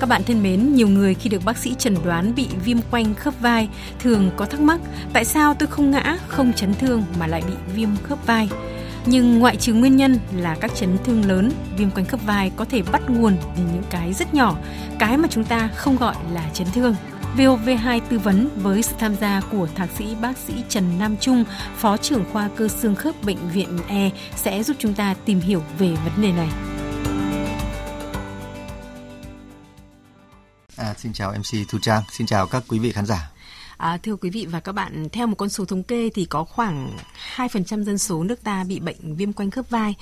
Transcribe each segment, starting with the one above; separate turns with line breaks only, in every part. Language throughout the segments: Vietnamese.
Các bạn thân mến, nhiều người khi được bác sĩ chẩn đoán bị viêm quanh khớp vai thường có thắc mắc tại sao tôi không ngã, không chấn thương mà lại bị viêm khớp vai. Nhưng ngoại trừ nguyên nhân là các chấn thương lớn, viêm quanh khớp vai có thể bắt nguồn từ những cái rất nhỏ, cái mà chúng ta không gọi là chấn thương. VOV2 tư vấn với sự tham gia của thạc sĩ bác sĩ Trần Nam Trung, Phó trưởng khoa cơ xương khớp Bệnh viện E sẽ giúp chúng ta tìm hiểu về vấn đề này.
À, xin chào MC Thu Trang, xin chào các quý vị khán giả.
À, thưa quý vị và các bạn, theo một con số thống kê thì có khoảng 2% dân số nước ta bị bệnh viêm quanh khớp vai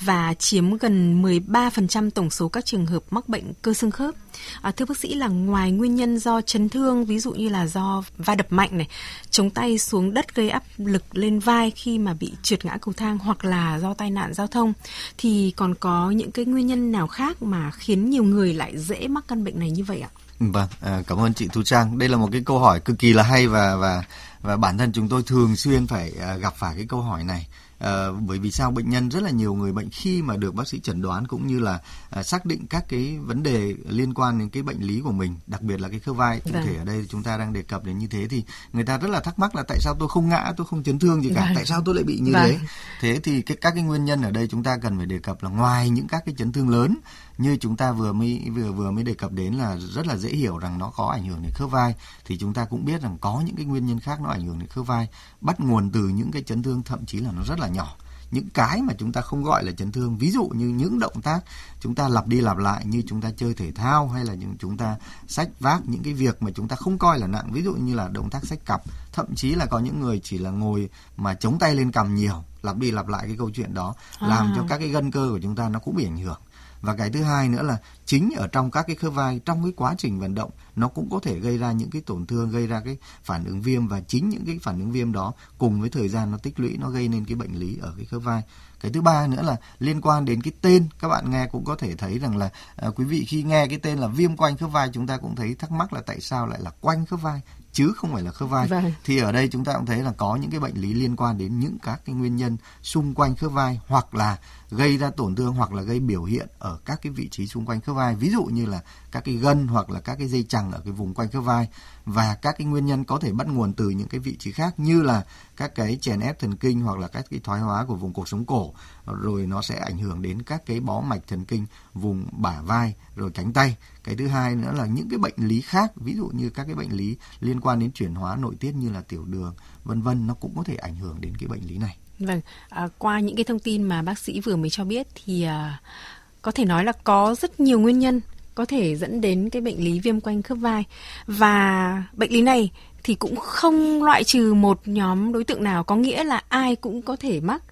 và chiếm gần 13% tổng số các trường hợp mắc bệnh cơ xương khớp. À, thưa bác sĩ là ngoài nguyên nhân do chấn thương, ví dụ như là do va đập mạnh này, chống tay xuống đất gây áp lực lên vai khi mà bị trượt ngã cầu thang hoặc là do tai nạn giao thông, thì còn có những cái nguyên nhân nào khác mà khiến nhiều người lại dễ mắc căn bệnh này như vậy ạ?
Vâng, à, cảm ơn chị Thu Trang. Đây là một cái câu hỏi cực kỳ là hay và và và bản thân chúng tôi thường xuyên phải à, gặp phải cái câu hỏi này. À, bởi vì sao bệnh nhân rất là nhiều người bệnh khi mà được bác sĩ chẩn đoán cũng như là à, xác định các cái vấn đề liên quan đến cái bệnh lý của mình đặc biệt là cái khớp vai cụ vâng. thể ở đây chúng ta đang đề cập đến như thế thì người ta rất là thắc mắc là tại sao tôi không ngã tôi không chấn thương gì cả vâng. tại sao tôi lại bị như vâng. thế thế thì cái các cái nguyên nhân ở đây chúng ta cần phải đề cập là ngoài những các cái chấn thương lớn như chúng ta vừa mới vừa vừa mới đề cập đến là rất là dễ hiểu rằng nó có ảnh hưởng đến khớp vai thì chúng ta cũng biết rằng có những cái nguyên nhân khác nó ảnh hưởng đến khớp vai. Bắt nguồn từ những cái chấn thương thậm chí là nó rất là nhỏ. Những cái mà chúng ta không gọi là chấn thương ví dụ như những động tác chúng ta lặp đi lặp lại như chúng ta chơi thể thao hay là những chúng ta sách vác những cái việc mà chúng ta không coi là nặng ví dụ như là động tác sách cặp thậm chí là có những người chỉ là ngồi mà chống tay lên cầm nhiều lặp đi lặp lại cái câu chuyện đó à. làm cho các cái gân cơ của chúng ta nó cũng bị ảnh hưởng và cái thứ hai nữa là chính ở trong các cái khớp vai trong cái quá trình vận động nó cũng có thể gây ra những cái tổn thương gây ra cái phản ứng viêm. Và chính những cái phản ứng viêm đó cùng với thời gian nó tích lũy nó gây nên cái bệnh lý ở cái khớp vai. Cái thứ ba nữa là liên quan đến cái tên. Các bạn nghe cũng có thể thấy rằng là à, quý vị khi nghe cái tên là viêm quanh khớp vai chúng ta cũng thấy thắc mắc là tại sao lại là quanh khớp vai? Chứ không phải là khớp vai. Vâng. thì ở đây chúng ta cũng thấy là có những cái bệnh lý liên quan đến những các cái nguyên nhân xung quanh khớp vai hoặc là gây ra tổn thương hoặc là gây biểu hiện ở các cái vị trí xung quanh khớp vai. Ví dụ như là các cái gân hoặc là các cái dây chằng ở cái vùng quanh khớp vai và các cái nguyên nhân có thể bắt nguồn từ những cái vị trí khác như là các cái chèn ép thần kinh hoặc là các cái thoái hóa của vùng cột sống cổ. Rồi nó sẽ ảnh hưởng đến các cái bó mạch thần kinh vùng bả vai rồi cánh tay cái thứ hai nữa là những cái bệnh lý khác ví dụ như các cái bệnh lý liên quan đến chuyển hóa nội tiết như là tiểu đường vân vân nó cũng có thể ảnh hưởng đến cái bệnh lý này.
Vâng à, qua những cái thông tin mà bác sĩ vừa mới cho biết thì à, có thể nói là có rất nhiều nguyên nhân có thể dẫn đến cái bệnh lý viêm quanh khớp vai. Và bệnh lý này thì cũng không loại trừ một nhóm đối tượng nào có nghĩa là ai cũng có thể mắc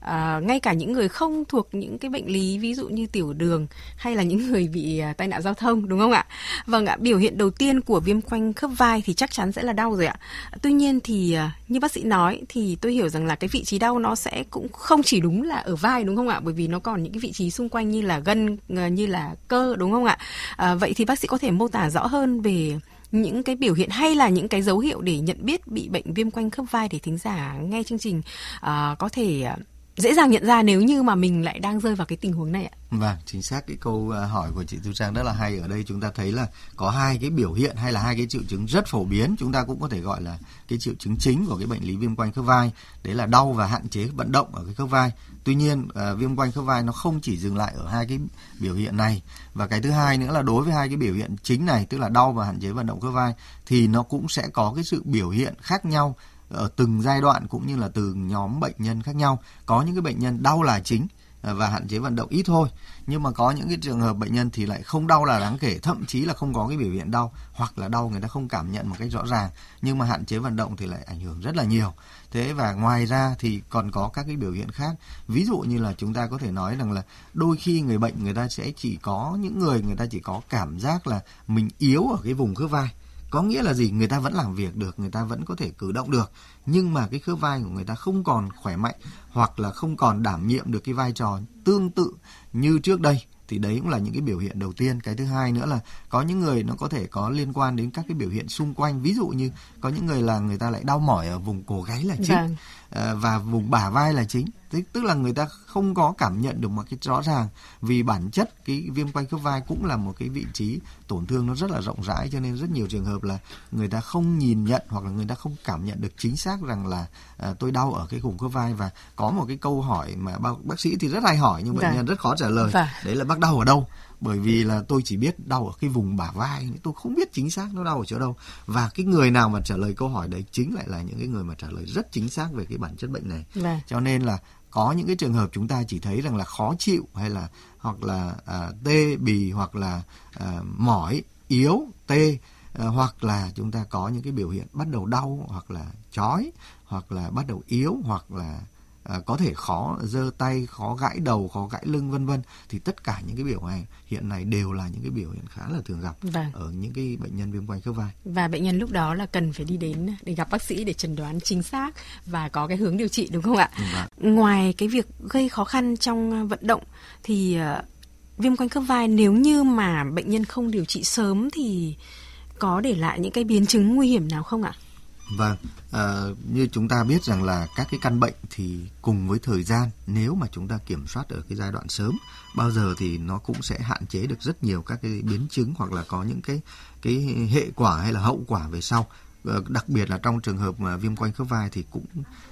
à, ngay cả những người không thuộc những cái bệnh lý ví dụ như tiểu đường hay là những người bị à, tai nạn giao thông đúng không ạ? Vâng ạ biểu hiện đầu tiên của viêm quanh khớp vai thì chắc chắn sẽ là đau rồi ạ. Tuy nhiên thì à, như bác sĩ nói thì tôi hiểu rằng là cái vị trí đau nó sẽ cũng không chỉ đúng là ở vai đúng không ạ? Bởi vì nó còn những cái vị trí xung quanh như là gân à, như là cơ đúng không ạ? À, vậy thì bác sĩ có thể mô tả rõ hơn về những cái biểu hiện hay là những cái dấu hiệu để nhận biết bị bệnh viêm quanh khớp vai? Để thính giả nghe chương trình uh, có thể uh, dễ dàng nhận ra nếu như mà mình lại đang rơi vào cái tình huống này ạ.
Vâng, chính xác cái câu ờ, hỏi của chị Thu Trang rất là hay. Ở đây chúng ta thấy là có hai cái biểu hiện hay là hai cái triệu chứng rất phổ biến. Chúng ta cũng có thể gọi là cái triệu chứng chính của cái bệnh lý viêm quanh khớp vai. Đấy là đau và hạn chế vận động ở cái khớp vai. Tuy nhiên, ờ, viêm quanh khớp vai nó không chỉ dừng lại ở hai cái biểu hiện này. Và cái thứ hai nữa là đối với hai cái biểu hiện chính này, tức là đau và hạn chế vận động khớp vai, thì nó cũng sẽ có cái sự biểu hiện khác nhau ở từng giai đoạn cũng như là từ nhóm bệnh nhân khác nhau. Có những cái bệnh nhân đau là chính à, và hạn chế vận động ít thôi. Nhưng mà có những cái trường hợp bệnh nhân thì lại không đau là đáng kể, thậm chí là không có cái biểu hiện đau hoặc là đau người ta không cảm nhận một cách rõ ràng, nhưng mà hạn chế vận động thì lại ảnh hưởng rất là nhiều. Thế và ngoài ra thì còn có các cái biểu hiện khác. Ví dụ như là chúng ta có thể nói rằng là đôi khi người bệnh người ta sẽ chỉ có, những người người ta chỉ có cảm giác là mình yếu ở cái vùng khớp vai có nghĩa là gì? Người ta vẫn làm việc được, người ta vẫn có thể cử động được. Nhưng mà cái khớp vai của người ta không còn khỏe mạnh hoặc là không còn đảm nhiệm được cái vai trò tương tự như trước đây thì đấy cũng là những cái biểu hiện đầu tiên cái thứ hai nữa là có những người nó có thể có liên quan đến các cái biểu hiện xung quanh ví dụ như có những người là người ta lại đau mỏi ở vùng cổ gáy là chính vâng. Ờ, và vùng bả vai là chính tức, tức là người ta không có cảm nhận được một cái rõ ràng vì bản chất cái viêm quanh khớp vai cũng là một cái vị trí tổn thương nó rất là rộng rãi cho nên rất nhiều trường hợp là người ta không nhìn nhận hoặc là người ta không cảm nhận được chính xác rằng là à, tôi đau ở cái vùng khớp vai và có một cái câu hỏi mà bác, bác sĩ thì rất hay hỏi nhưng bệnh dạ. nhân rất khó trả lời dạ. đấy là bác đau ở đâu bởi vì là tôi chỉ biết đau ở cái vùng bả vai tôi không biết chính xác nó đau ở chỗ đâu và cái người nào mà trả lời câu hỏi đấy chính lại là những cái người mà trả lời rất chính xác về cái bản chất bệnh này vâng. cho nên là có những cái trường hợp chúng ta chỉ thấy rằng là khó chịu hay là hoặc là à, tê bì hoặc là à, mỏi yếu tê à, hoặc là chúng ta có những cái biểu hiện bắt đầu đau hoặc là chói hoặc là bắt đầu yếu hoặc là à, có thể khó giơ tay khó gãi đầu khó gãi lưng vân vân thì tất cả những cái biểu này hiện nay đều là những cái biểu hiện khá là thường gặp vâng. ở những cái bệnh nhân viêm quanh khớp vai
và bệnh nhân lúc đó là cần phải đi đến để gặp bác sĩ để chẩn đoán chính xác và có cái hướng điều trị đúng không ạ vâng. ngoài cái việc gây khó khăn trong vận động thì uh, viêm quanh khớp vai nếu như mà bệnh nhân không điều trị sớm thì có để lại những cái biến chứng nguy hiểm nào không ạ?
Vâng, à, như chúng ta biết rằng là các cái căn bệnh thì cùng với thời gian nếu mà chúng ta kiểm soát ở cái giai đoạn sớm bao giờ thì nó cũng sẽ hạn chế được rất nhiều các cái biến chứng hoặc là có những cái cái hệ quả hay là hậu quả về sau. À, đặc biệt là trong trường hợp mà viêm quanh khớp vai thì cũng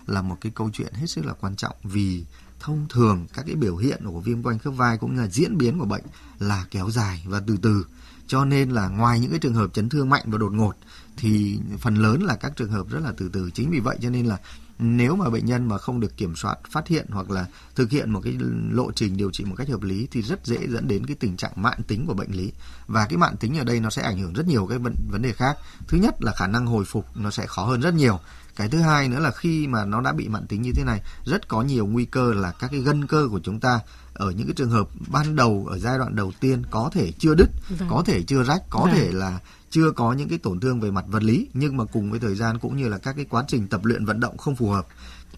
là một cái câu chuyện hết sức là quan trọng vì thông thường các cái biểu hiện của viêm quanh khớp vai cũng như là diễn biến của bệnh là kéo dài và từ từ. Cho nên là ngoài những cái trường hợp chấn thương mạnh và đột ngột thì phần lớn là các trường hợp rất là từ từ. Chính vì vậy cho nên là nếu mà bệnh nhân mà không được kiểm soát, phát hiện hoặc là thực hiện một cái lộ trình điều trị một cách hợp lý thì rất dễ dẫn đến cái tình trạng mạn tính của bệnh lý. Và cái mạn tính ở đây nó sẽ ảnh hưởng rất nhiều cái vấn vấn đề khác. Thứ nhất là khả năng hồi phục nó sẽ khó hơn rất nhiều cái thứ hai nữa là khi mà nó đã bị mạn tính như thế này rất có nhiều nguy cơ là các cái gân cơ của chúng ta ở những cái trường hợp ban đầu ở giai đoạn đầu tiên có thể chưa đứt vâng. có thể chưa rách có vâng. thể là chưa có những cái tổn thương về mặt vật lý nhưng mà cùng với thời gian cũng như là các cái quá trình tập luyện vận động không phù hợp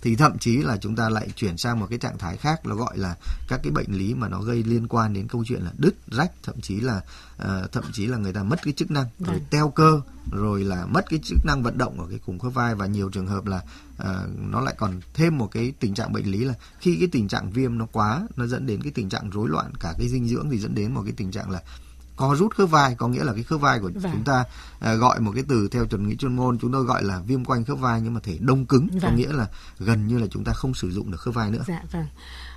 thì thậm chí là chúng ta lại chuyển sang một cái trạng thái khác nó gọi là các cái bệnh lý mà nó gây liên quan đến câu chuyện là đứt rách thậm chí là uh, thậm chí là người ta mất cái chức năng rồi vâng. teo cơ rồi là mất cái chức năng vận động ở cái cùng khớp vai và nhiều trường hợp là uh, nó lại còn thêm một cái tình trạng bệnh lý là khi cái tình trạng viêm nó quá nó dẫn đến cái tình trạng rối loạn cả cái dinh dưỡng thì dẫn đến một cái tình trạng là co rút khớp vai có nghĩa là cái khớp vai của vâng. chúng ta à, gọi một cái từ theo chuẩn nghĩa chuyên môn chúng tôi gọi là viêm quanh khớp vai nhưng mà thể đông cứng vâng. có nghĩa là gần như là chúng ta không sử dụng được khớp vai nữa.
Dạ vâng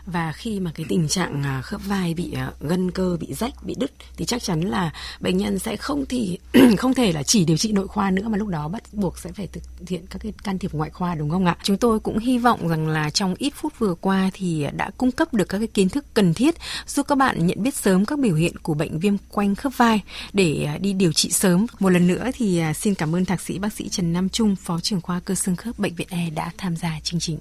và khi mà cái tình trạng à, khớp vai bị à, gân cơ bị rách, bị đứt thì chắc chắn là bệnh nhân sẽ không thì không thể là chỉ điều trị nội khoa nữa mà lúc đó bắt buộc sẽ phải thực hiện các cái can thiệp ngoại khoa, đúng không ạ? Chúng tôi cũng hy vọng rằng là trong ít phút vừa qua thì đã cung cấp được các cái kiến thức cần thiết giúp các bạn nhận biết sớm các biểu hiện của bệnh viêm quanh khớp vai để à, đi điều trị sớm. Một lần nữa thì xin cảm ơn thạc sĩ bác sĩ Trần Nam Trung, phó trưởng khoa cơ xương khớp bệnh viện E đã tham gia chương trình.